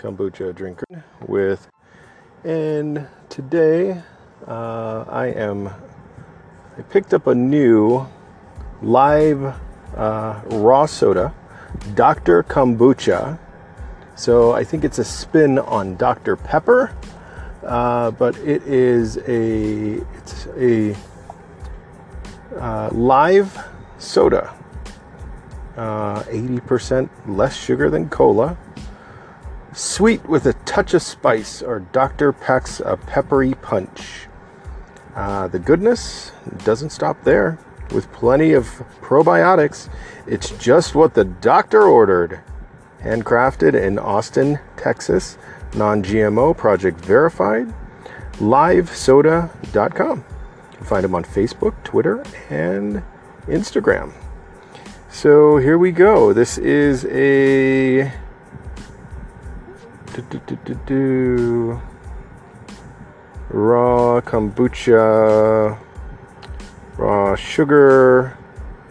kombucha drinker with, and today uh, I am. I picked up a new live uh, raw soda, Dr. Kombucha. So I think it's a spin on Dr. Pepper, uh, but it is a it's a uh, live soda. 80% uh, less sugar than cola. Sweet with a touch of spice, or Dr. Peck's a peppery punch. Uh, the goodness doesn't stop there. With plenty of probiotics, it's just what the doctor ordered. Handcrafted in Austin, Texas, non GMO, project verified. Livesoda.com. You can find them on Facebook, Twitter, and Instagram. So here we go. This is a. Do, do, do, raw kombucha, raw sugar,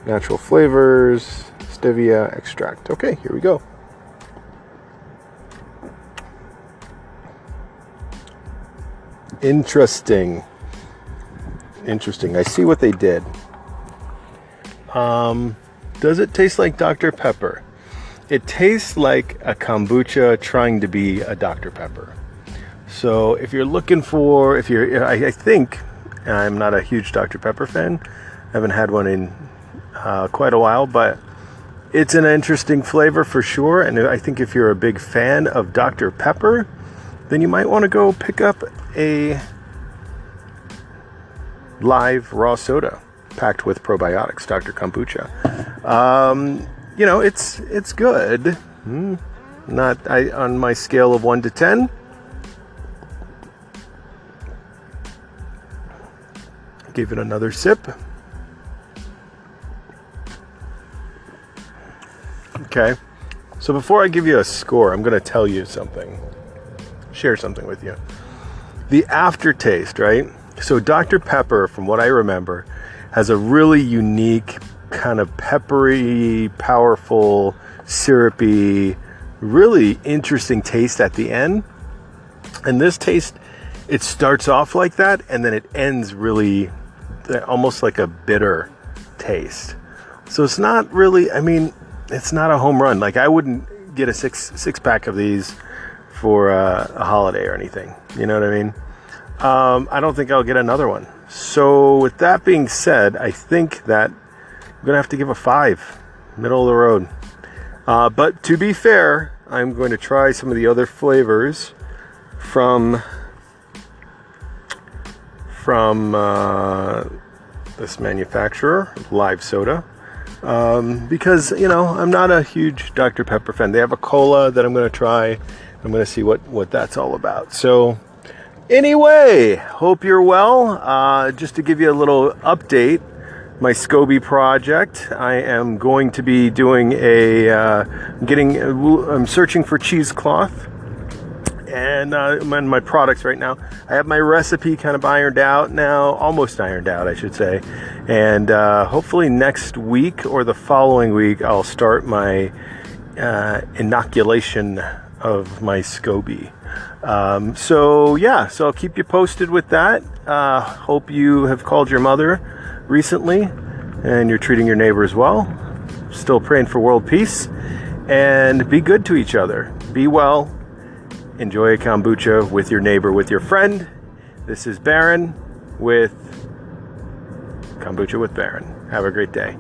natural flavors, stevia extract. Okay, here we go. Interesting. Interesting. I see what they did. Um, does it taste like Dr. Pepper? It tastes like a kombucha trying to be a Dr. Pepper. So if you're looking for, if you're, I, think, I'm not a huge Dr. Pepper fan. I haven't had one in uh, quite a while, but it's an interesting flavor for sure. And I think if you're a big fan of Dr. Pepper, then you might want to go pick up a live raw soda packed with probiotics, Dr. Kombucha. Um, you know, it's it's good. Mm, not I, on my scale of one to ten. Give it another sip. Okay. So before I give you a score, I'm going to tell you something. Share something with you. The aftertaste, right? So Dr. Pepper, from what I remember, has a really unique kind of peppery, powerful, syrupy, really interesting taste at the end. And this taste, it starts off like that and then it ends really almost like a bitter taste. So it's not really, I mean, it's not a home run. Like I wouldn't get a six six pack of these for uh, a holiday or anything. You know what I mean? Um, I don't think I'll get another one. So with that being said, I think that I'm gonna have to give a five, middle of the road. Uh, but to be fair, I'm going to try some of the other flavors from from uh, this manufacturer, Live Soda. Um, because you know I'm not a huge Dr Pepper fan. They have a cola that I'm going to try. I'm going to see what what that's all about. So anyway, hope you're well. Uh, just to give you a little update, my SCOBY project. I am going to be doing a uh, getting. I'm searching for cheesecloth and uh, my, my products right now. I have my recipe kind of ironed out now, almost ironed out, I should say. And uh, hopefully next week or the following week, I'll start my uh, inoculation of my SCOBY. Um, so yeah, so I'll keep you posted with that. Uh, hope you have called your mother recently and you're treating your neighbors well. Still praying for world peace and be good to each other. Be well enjoy a kombucha with your neighbor, with your friend. This is Baron with Kombucha with Baron. Have a great day.